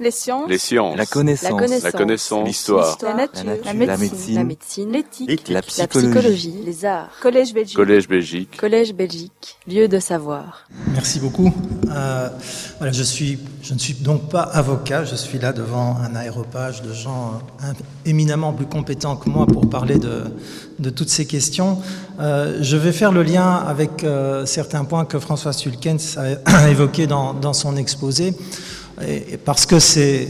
Les sciences. Les sciences. La connaissance. La. La. L'histoire. La nature. La nature. La médecine. La médecine. La médecine. L'éthique. La La psychologie. Les arts. Collège Belgique. Collège Belgique. Collège Belgique. Lieu de savoir. Merci beaucoup. Euh, voilà, je, suis, je ne suis donc pas avocat, je suis là devant un aéropage de gens euh, éminemment plus compétents que moi pour parler de, de toutes ces questions. Euh, je vais faire le lien avec euh, certains points que François Sulkens a évoqués dans, dans son exposé, et, parce que c'est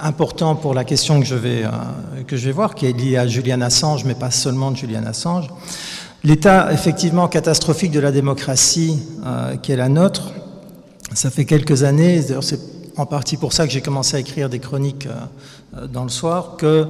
important pour la question que je, vais, euh, que je vais voir, qui est liée à Julian Assange, mais pas seulement de Julian Assange. L'état effectivement catastrophique de la démocratie euh, qui est la nôtre, ça fait quelques années, d'ailleurs c'est en partie pour ça que j'ai commencé à écrire des chroniques euh, dans le soir, que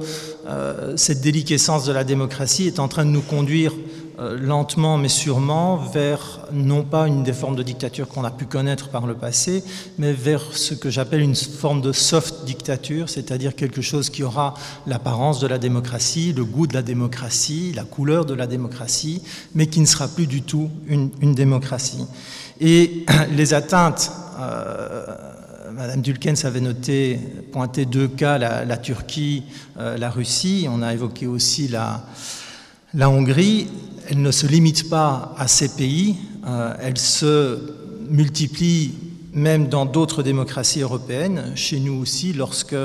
cette déliquescence de la démocratie est en train de nous conduire euh, lentement mais sûrement vers non pas une des formes de dictature qu'on a pu connaître par le passé, mais vers ce que j'appelle une forme de soft dictature, c'est-à-dire quelque chose qui aura l'apparence de la démocratie, le goût de la démocratie, la couleur de la démocratie, mais qui ne sera plus du tout une, une démocratie. Et les atteintes euh, Madame Dulkens avait noté, pointé deux cas, la, Turquie, euh, la Russie. On a évoqué aussi la, la Hongrie. Elle ne se limite pas à ces pays. Euh, elle se multiplie même dans d'autres démocraties européennes, chez nous aussi, lorsque,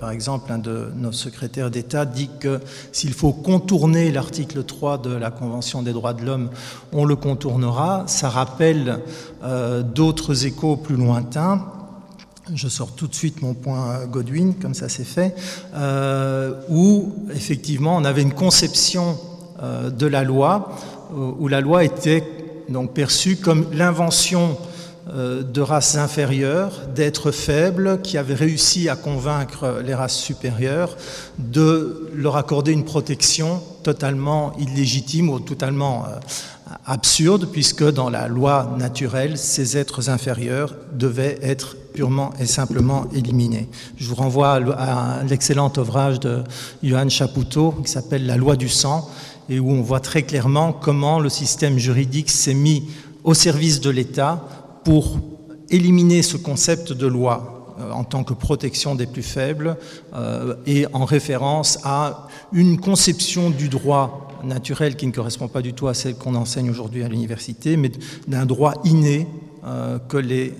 par exemple, un de nos secrétaires d'État dit que s'il faut contourner l'article 3 de la Convention des droits de l'homme, on le contournera. Ça rappelle euh, d'autres échos plus lointains. Je sors tout de suite mon point Godwin, comme ça c'est fait, euh, où effectivement on avait une conception de la loi, où la loi était donc perçue comme l'invention euh, de races inférieures, d'êtres faibles qui avaient réussi à convaincre les races supérieures de leur accorder une protection totalement illégitime ou totalement euh, absurde, puisque dans la loi naturelle, ces êtres inférieurs devaient être purement et simplement éliminés. Je vous renvoie à l'excellent ouvrage de Johann Chapoutot qui s'appelle La loi du sang, et où on voit très clairement comment le système juridique s'est mis au service de l'État pour éliminer ce concept de loi euh, en tant que protection des plus faibles euh, et en référence à une conception du droit naturel qui ne correspond pas du tout à celle qu'on enseigne aujourd'hui à l'université, mais d'un droit inné euh, que les,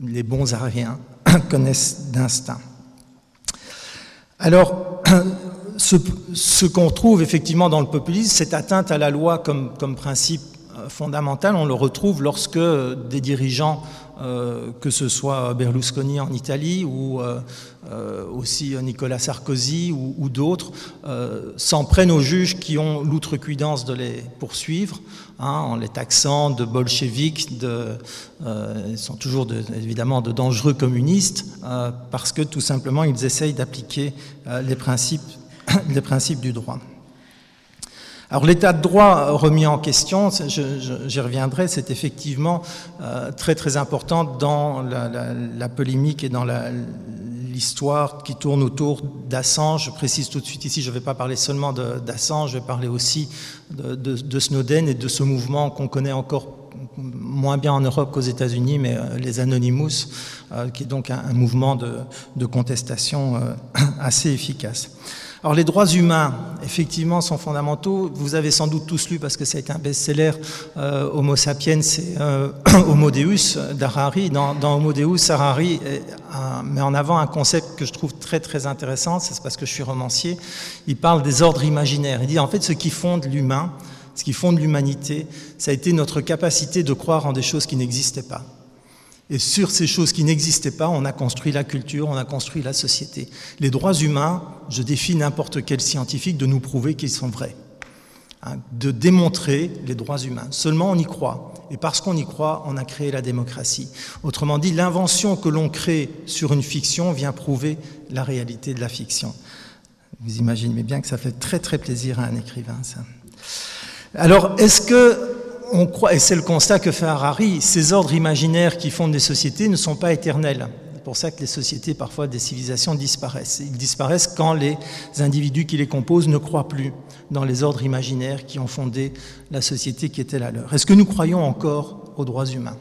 les bons ariens connaissent d'instinct. Alors, ce, qu'on trouve effectivement dans le populisme, cette atteinte à la loi comme, principe fondamental, on le retrouve lorsque des dirigeants, euh, que ce soit Berlusconi en Italie ou euh, euh, aussi Nicolas Sarkozy ou, d'autres, s'en prennent aux juges qui ont l'outrecuidance de les poursuivre, hein, en les taxant de bolcheviques, ils sont toujours de, évidemment de dangereux communistes, parce que tout simplement ils essayent d'appliquer les principes, les principes du droit. Alors l'état de droit remis en question, j'y reviendrai, c'est effectivement euh, très très important dans la, polémique et dans l'histoire qui tourne autour d'Assange. Je précise tout de suite ici, je ne vais pas parler seulement d'Assange, je vais parler aussi de, de, de, Snowden et de ce mouvement qu'on connaît encore moins bien en Europe qu'aux États-Unis, mais euh, les Anonymous, euh, qui est donc un, mouvement de, contestation euh, assez efficace. Alors les droits humains, effectivement, sont fondamentaux. Vous avez sans doute tous lu, parce que ça a été un best-seller, euh, Homo sapiens et euh, Homo Deus d'Harari. Dans, dans, Homo Deus, Harari met en avant un concept que je trouve très très intéressant, c'est parce que je suis romancier. Il parle des ordres imaginaires. Il dit en fait ce qui fonde l'humain, ce qui fonde l'humanité, ça a été notre capacité de croire en des choses qui n'existaient pas. Et sur ces choses qui n'existaient pas, on a construit la culture, on a construit la société. Les droits humains, je défie n'importe quel scientifique de nous prouver qu'ils sont vrais, hein, de démontrer les droits humains. Seulement on y croit. Et parce qu'on y croit, on a créé la démocratie. Autrement dit, l'invention que l'on crée sur une fiction vient prouver la réalité de la fiction. Vous imaginez bien que ça fait très très plaisir à un écrivain, ça. Alors, est-ce que on croit, et c'est le constat que fait Harari, ces ordres imaginaires qui fondent des sociétés ne sont pas éternels. C'est pour ça que les sociétés, parfois des civilisations, disparaissent. Ils disparaissent quand les individus qui les composent ne croient plus dans les ordres imaginaires qui ont fondé la société qui était la leur. Est-ce que nous croyons encore aux droits humains?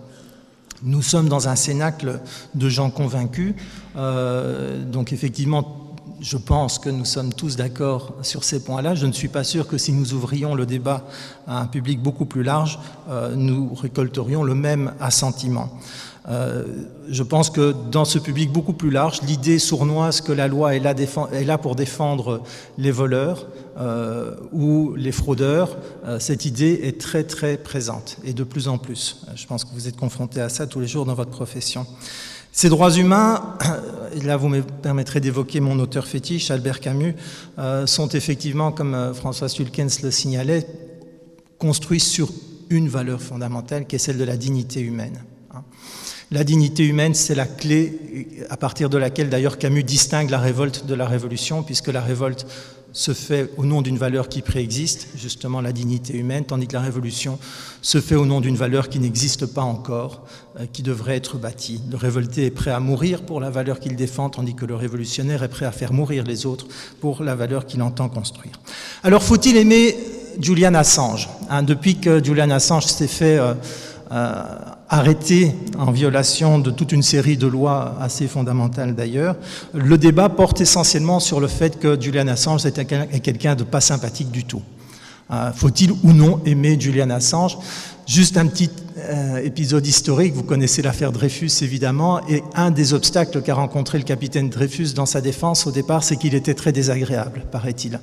Nous sommes dans un cénacle de gens convaincus. Euh, donc effectivement, je pense que nous sommes tous d'accord sur ces points-là. Je ne suis pas sûr que si nous ouvrions le débat à un public beaucoup plus large, euh, nous récolterions le même assentiment. Euh, je pense que dans ce public beaucoup plus large, l'idée sournoise que la loi est là, pour défendre les voleurs euh, ou les fraudeurs, cette idée est très très présente et de plus en plus. Je pense que vous êtes confrontés à ça tous les jours dans votre profession. Ces droits humains, là vous me permettrez d'évoquer mon auteur fétiche, Albert Camus, euh, sont effectivement, comme euh, François Sulkens le signalait, construits sur une valeur fondamentale qui est celle de la dignité humaine. Hein. La dignité humaine, c'est la clé à partir de laquelle d'ailleurs Camus distingue la révolte de la révolution, puisque la révolte se fait au nom d'une valeur qui préexiste, justement la dignité humaine, tandis que la révolution se fait au nom d'une valeur qui n'existe pas encore, euh, qui devrait être bâtie. Le révolté est prêt à mourir pour la valeur qu'il défend, tandis que le révolutionnaire est prêt à faire mourir les autres pour la valeur qu'il entend construire. Alors faut-il aimer Julian Assange? Hein, Depuis que Julian Assange s'est fait... Euh, euh, arrêté en violation de toute une série de lois assez fondamentales d'ailleurs. Le débat porte essentiellement sur le fait que Julian Assange est quelqu'un de pas sympathique du tout. Euh, faut-il ou non aimer Julian Assange? Juste un petit euh, épisode historique, vous connaissez l'affaire Dreyfus évidemment, et un des obstacles qu'a rencontré le capitaine Dreyfus dans sa défense au départ, c'est qu'il était très désagréable, paraît-il,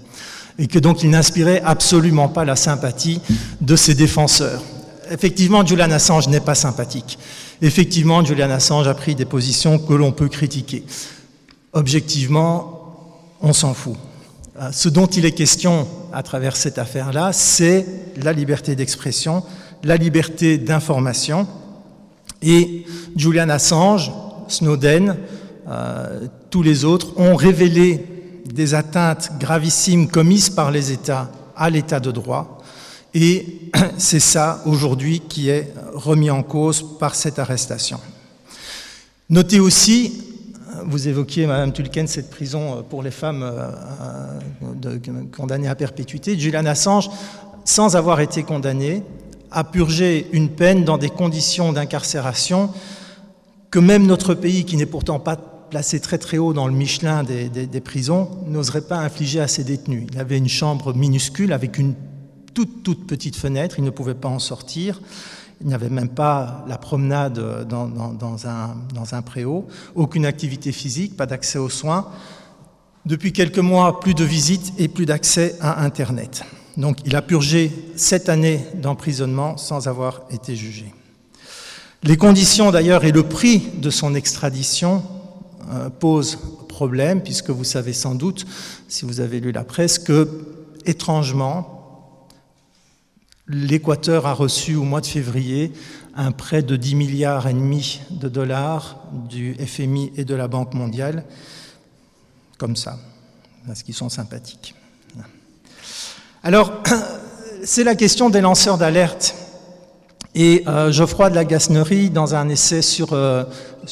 et que donc il n'inspirait absolument pas la sympathie de ses défenseurs effectivement, Julian Assange n'est pas sympathique. Effectivement, Julian Assange a pris des positions que l'on peut critiquer. Objectivement, on s'en fout. Euh, ce dont il est question à travers cette affaire-là, c'est la liberté d'expression, la liberté d'information. Et Julian Assange, Snowden, euh, tous les autres ont révélé des atteintes gravissimes commises par les États à l'état de droit, et c'est ça aujourd'hui qui est remis en cause par cette arrestation. Notez aussi, vous évoquiez, Madame Tulken, cette prison pour les femmes euh, euh, condamnées à perpétuité. Julian Assange, sans avoir été condamné, a purgé une peine dans des conditions d'incarcération que même notre pays, qui n'est pourtant pas placé très très haut dans le Michelin des, des prisons, n'oserait pas infliger à ses détenus. Il avait une chambre minuscule avec une toute, petite fenêtre, il ne pouvait pas en sortir. Il n'y avait même pas la promenade dans, dans, un, dans un préau, aucune activité physique, pas d'accès aux soins. Depuis quelques mois, plus de visites et plus d'accès à Internet. Donc il a purgé sept années d'emprisonnement sans avoir été jugé. Les conditions d'ailleurs et le prix de son extradition euh, posent problème, puisque vous savez sans doute, si vous avez lu la presse, que étrangement, l'Équateur a reçu au mois de février un prêt de 10 milliards et demi de dollars du FMI et de la Banque mondiale, comme ça, parce qu'ils sont sympathiques. Alors, c'est la question des lanceurs d'alerte. Et euh, Geoffroy de la Gasnerie, dans un essai sur, euh,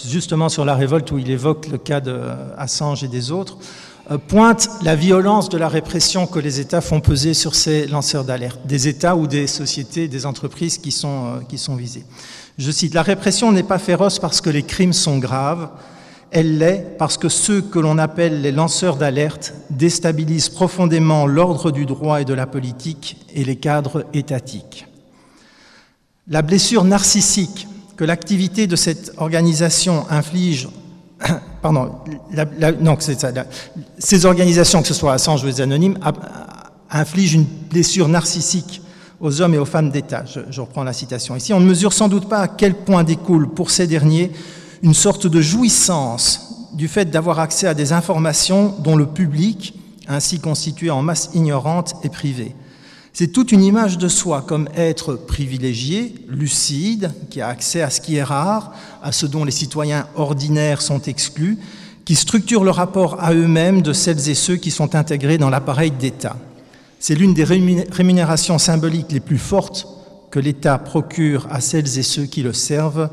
justement sur la révolte où il évoque le cas de Assange et des autres, euh, pointe la violence de la répression que les États font peser sur ces lanceurs d'alerte, des États ou des sociétés, des entreprises qui sont, euh, qui sont visées. Je cite, La répression n'est pas féroce parce que les crimes sont graves, elle l'est parce que ceux que l'on appelle les lanceurs d'alerte déstabilisent profondément l'ordre du droit et de la politique et les cadres étatiques. La blessure narcissique que l'activité de cette organisation inflige pardon, ces organisations, que ce soit Assange ou les anonymes, infligent une blessure narcissique aux hommes et aux femmes d'État. Je, je, reprends la citation ici. On ne mesure sans doute pas à quel point découle pour ces derniers une sorte de jouissance du fait d'avoir accès à des informations dont le public, ainsi constitué en masse ignorante, est privé. C'est toute une image de soi comme être privilégié, lucide, qui a accès à ce qui est rare, à ce dont les citoyens ordinaires sont exclus, qui structure le rapport à eux-mêmes de celles et ceux qui sont intégrés dans l'appareil d'État. C'est l'une des rémunérations symboliques les plus fortes que l'État procure à celles et ceux qui le servent.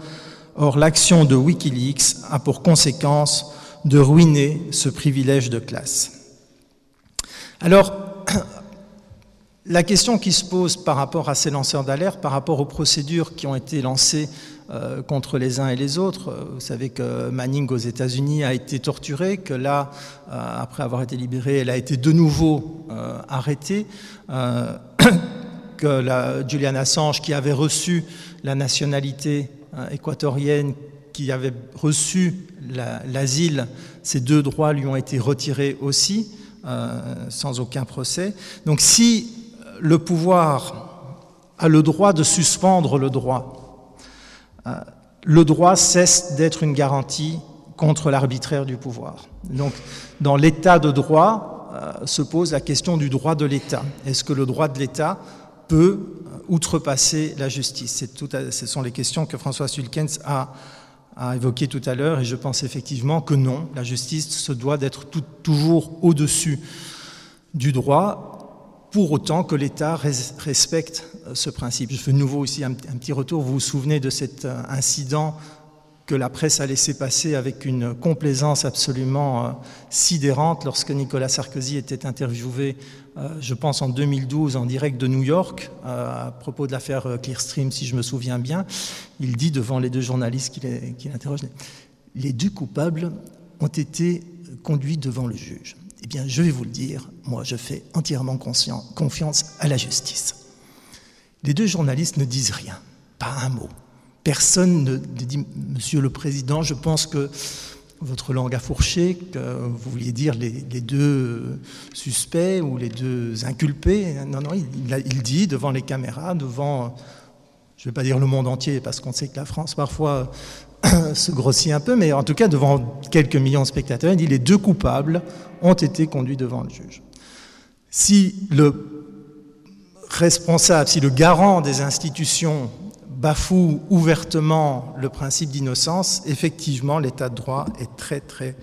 Or, l'action de Wikileaks a pour conséquence de ruiner ce privilège de classe. Alors, la question qui se pose par rapport à ces lanceurs d'alerte, par rapport aux procédures qui ont été lancées euh, contre les uns et les autres. Vous savez que Manning aux États-Unis a été torturée, que là, euh, après avoir été libérée, elle a été de nouveau euh, arrêtée, que la, Julian Assange, qui avait reçu la nationalité équatorienne, qui avait reçu l'asile, ces deux droits lui ont été retirés aussi, sans aucun procès. Donc si le pouvoir a le droit de suspendre le droit, le droit cesse d'être une garantie contre l'arbitraire du pouvoir. Donc, dans l'état de droit euh, se pose la question du droit de l'État. Est-ce que le droit de l'État peut euh, outrepasser la justice? Tout Ce sont les questions que François Sulkens a évoquées tout à l'heure, et je pense effectivement que non, la justice se doit d'être toujours au-dessus du droit, pour autant que l'État respecte euh, ce principe. Je fais de nouveau aussi un, petit retour. Vous vous souvenez de cet euh, incident que la presse a laissé passer avec une complaisance absolument euh, sidérante lorsque Nicolas Sarkozy était interviewé, je pense en 2012, en direct de New York, à propos de l'affaire Clearstream, si je me souviens bien. Il dit devant les deux journalistes qu'il interroge, les deux coupables ont été conduits devant le juge. Eh bien, je vais vous le dire, moi, je fais entièrement confiance à la justice. Les deux journalistes ne disent rien, pas un mot. Personne ne dit, Monsieur le Président, je pense que votre langue a fourché, que vous vouliez dire les, deux suspects ou les deux inculpés. Non, non, il, il dit devant les caméras, devant, je ne vais pas dire le monde entier, parce qu'on sait que la France parfois se grossit un peu, mais en tout cas devant quelques millions de spectateurs, il dit les deux coupables ont été conduits devant le juge. Si le responsable, si le garant des institutions bafoue ouvertement le principe d'innocence, effectivement, l'état de droit est très, très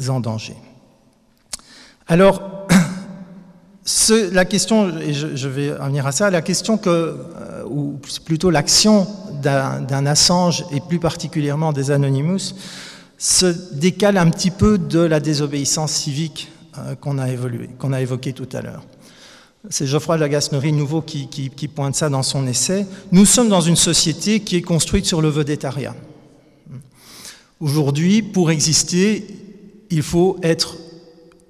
euh, en danger. Alors, la question, et je, vais en venir à ça, la question que, euh, ou plutôt l'action d'un Assange et plus particulièrement des Anonymous se décale un petit peu de la désobéissance civique euh, qu'on a, qu'on a évoquée tout à l'heure. C'est Geoffroy de la Gasnerie Nouveau qui, qui, pointe ça dans son essai. Nous sommes dans une société qui est construite sur le vedettariat. Aujourd'hui, pour exister, il faut être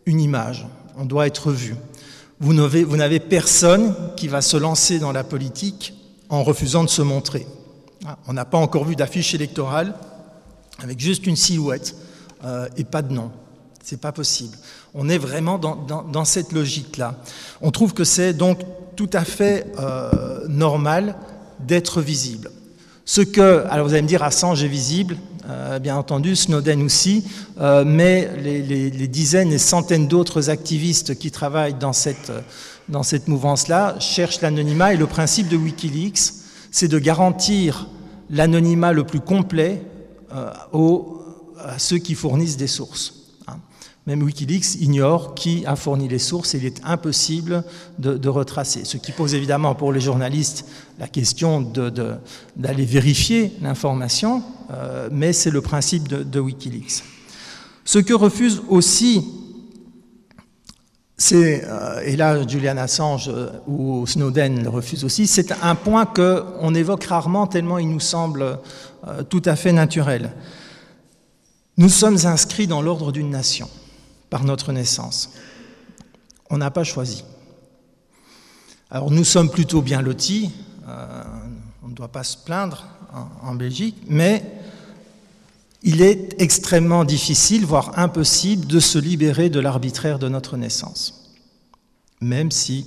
une image, on doit être vu. Vous n'avez personne qui va se lancer dans la politique en refusant de se montrer. Ah, on n'a pas encore vu d'affiche électorale avec juste une silhouette euh, et pas de nom. C'est pas possible. On est vraiment dans, cette logique-là. On trouve que c'est donc tout à fait euh, normal d'être visible. Ce que, alors vous allez me dire, Assange est visible, euh, bien entendu, Snowden aussi, mais les, dizaines et centaines d'autres activistes qui travaillent dans cette, dans cette mouvance-là cherchent l'anonymat et le principe de Wikileaks, c'est de garantir l'anonymat le plus complet euh, aux, à ceux qui fournissent des sources. Hein. Même Wikileaks ignore qui a fourni les sources et il est impossible de, retracer. Ce qui pose évidemment pour les journalistes la question d'aller vérifier l'information, euh, mais c'est le principe de, Wikileaks. Ce que refuse aussi, c'est, euh, et là Julian Assange ou Snowden le refuse aussi, c'est un point qu'on évoque rarement tellement il nous semble euh, tout à fait naturel. Nous sommes inscrits dans l'ordre d'une nation par notre naissance. On n'a pas choisi. Alors nous sommes plutôt bien lotis, euh, on ne doit pas se plaindre en, Belgique, mais il est extrêmement difficile, voire impossible, de se libérer de l'arbitraire de notre naissance. Même si,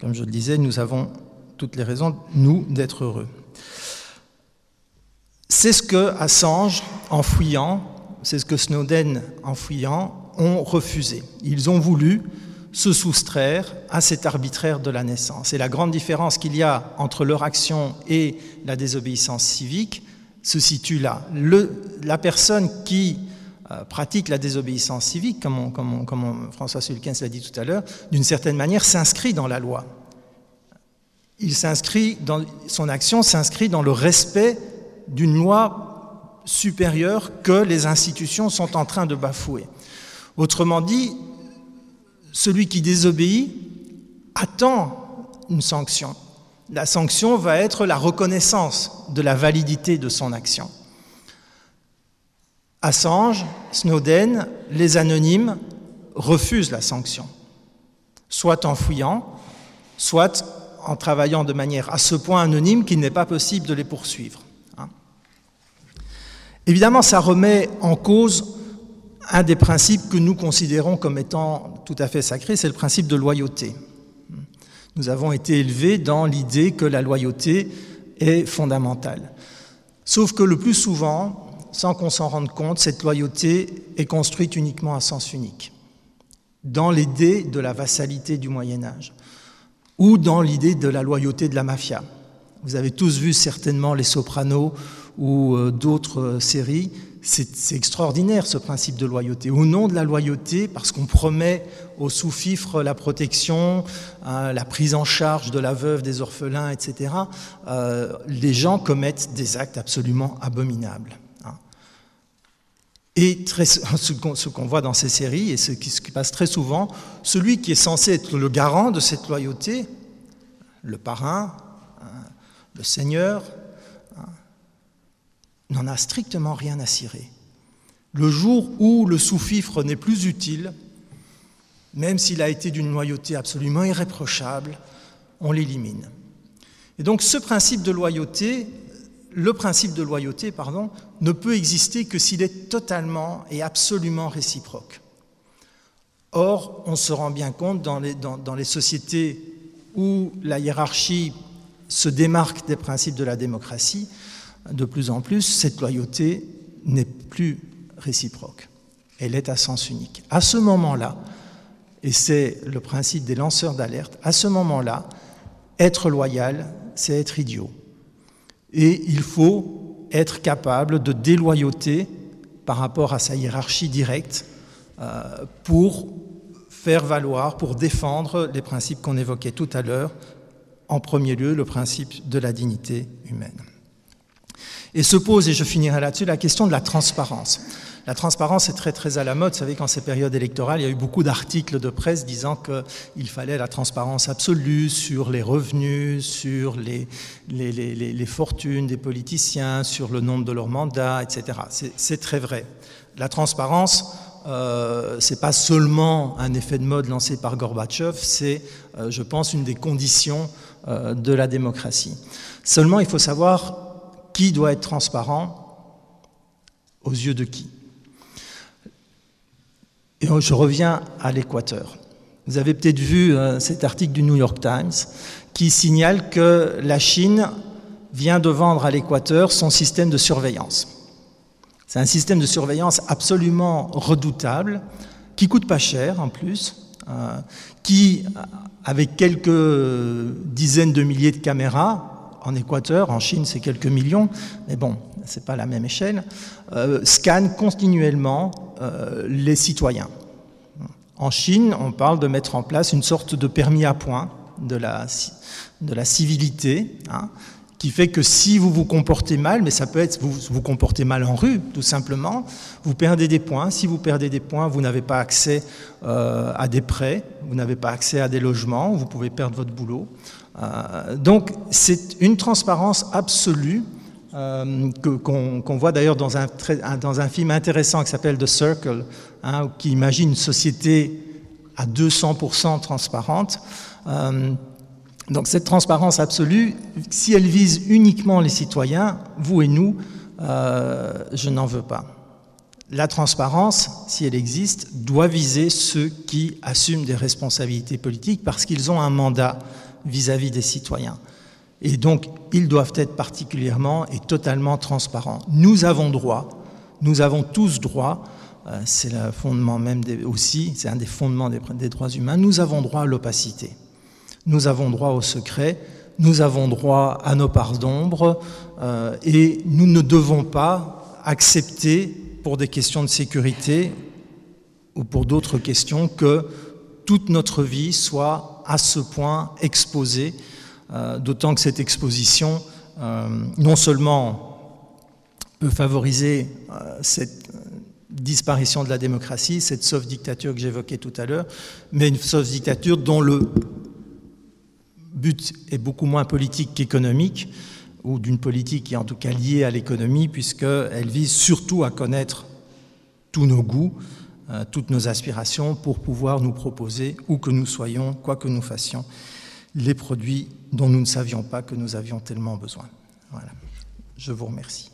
comme je le disais, nous avons toutes les raisons, nous, d'être heureux. C'est ce que Assange, en fouillant, c'est ce que Snowden, en fouillant, ont refusé. Ils ont voulu se soustraire à cet arbitraire de la naissance. Et la grande différence qu'il y a entre leur action et la désobéissance civique se situe là. la personne qui euh, pratique la désobéissance civique, comme, François Sulkens l'a dit tout à l'heure, d'une certaine manière s'inscrit dans la loi. Il s'inscrit dans son action s'inscrit dans le respect d'une loi supérieure que les institutions sont en train de bafouer. Autrement dit, celui qui désobéit attend une sanction. La sanction va être la reconnaissance de la validité de son action. Assange, Snowden, les anonymes refusent la sanction, soit en fouillant, soit en travaillant de manière à ce point anonyme qu'il n'est pas possible de les poursuivre. Hein. Évidemment, ça remet en cause un des principes que nous considérons comme étant tout à fait sacré, c'est le principe de loyauté. Nous avons été élevés dans l'idée que la loyauté est fondamentale. Sauf que le plus souvent, sans qu'on s'en rende compte, cette loyauté est construite uniquement à sens unique, dans l'idée de la vassalité du Moyen Âge, ou dans l'idée de la loyauté de la mafia. Vous avez tous vu certainement Les Sopranos ou euh, d'autres euh, séries c'est extraordinaire ce principe de loyauté. Au nom de la loyauté, parce qu'on promet aux sous-fifres la protection, hein, la prise en charge de la veuve, des orphelins, etc., euh, les gens commettent des actes absolument abominables. Hein. Et ce qu'on voit dans ces séries, et ce qui, se passe très souvent, celui qui est censé être le garant de cette loyauté, le parrain, hein, le seigneur, n'en a strictement rien à cirer. Le jour où le sous-fifre n'est plus utile, même s'il a été d'une loyauté absolument irréprochable, on l'élimine. Et donc ce principe de loyauté, le principe de loyauté, pardon, ne peut exister que s'il est totalement et absolument réciproque. Or, on se rend bien compte dans les, dans les sociétés où la hiérarchie se démarque des principes de la démocratie, de plus en plus, cette loyauté n'est plus réciproque. Elle est à sens unique. À ce moment-là, et c'est le principe des lanceurs d'alerte, à ce moment-là, être loyal, c'est être idiot. Et il faut être capable de déloyauté par rapport à sa hiérarchie directe euh, pour faire valoir, pour défendre les principes qu'on évoquait tout à l'heure, en premier lieu le principe de la dignité humaine. Et se pose, et je finirai là-dessus, la question de la transparence. La transparence est très très à la mode. Vous savez qu'en ces périodes électorales, il y a eu beaucoup d'articles de presse disant qu'il fallait la transparence absolue sur les revenus, sur les, fortunes des politiciens, sur le nombre de leurs mandats, etc. C'est très vrai. La transparence, euh, c'est pas seulement un effet de mode lancé par Gorbatchev, c'est, euh, je pense, une des conditions euh, de la démocratie. Seulement, il faut savoir qui doit être transparent aux yeux de qui? Et je reviens à l'Équateur. Vous avez peut-être vu euh, cet article du New York Times qui signale que la Chine vient de vendre à l'Équateur son système de surveillance. C'est un système de surveillance absolument redoutable, qui coûte pas cher en plus, euh, qui, avec quelques dizaines de milliers de caméras, en Équateur, en Chine c'est quelques millions, mais bon, c'est pas la même échelle, euh, scannent continuellement euh, les citoyens. En Chine, on parle de mettre en place une sorte de permis à points de la, de la civilité, hein, qui fait que si vous vous comportez mal, mais ça peut être vous vous comportez mal en rue, tout simplement, vous perdez des points. Si vous perdez des points, vous n'avez pas accès euh, à des prêts, vous n'avez pas accès à des logements, vous pouvez perdre votre boulot. Euh, donc c'est une transparence absolue euh, qu'on voit d'ailleurs dans un, dans un, film intéressant qui s'appelle The Circle, hein, qui imagine une société à 200% transparente. Euh, donc cette transparence absolue, si elle vise uniquement les citoyens, vous et nous, je n'en veux pas. La transparence, si elle existe, doit viser ceux qui assument des responsabilités politiques parce qu'ils ont un mandat vis-à-vis des citoyens. Et donc, ils doivent être particulièrement et totalement transparents. Nous avons droit, nous avons tous droit, euh, c'est le fondement même aussi, c'est un des fondements des, droits humains, nous avons droit à l'opacité. Nous avons droit au secret, nous avons droit à nos parts d'ombre, euh, et nous ne devons pas accepter, pour des questions de sécurité ou pour d'autres questions, que toute notre vie soit à ce point exposé, euh, d'autant que cette exposition, euh, non seulement peut favoriser cette disparition de la démocratie, cette sauve dictature que j'évoquais tout à l'heure, mais une sauve dictature dont le but est beaucoup moins politique qu'économique, ou d'une politique qui est en tout cas liée à l'économie, puisqu'elle vise surtout à connaître tous nos goûts, euh, toutes nos aspirations pour pouvoir nous proposer, où que nous soyons, quoi que nous fassions, les produits dont nous ne savions pas que nous avions tellement besoin. Voilà. Je vous remercie.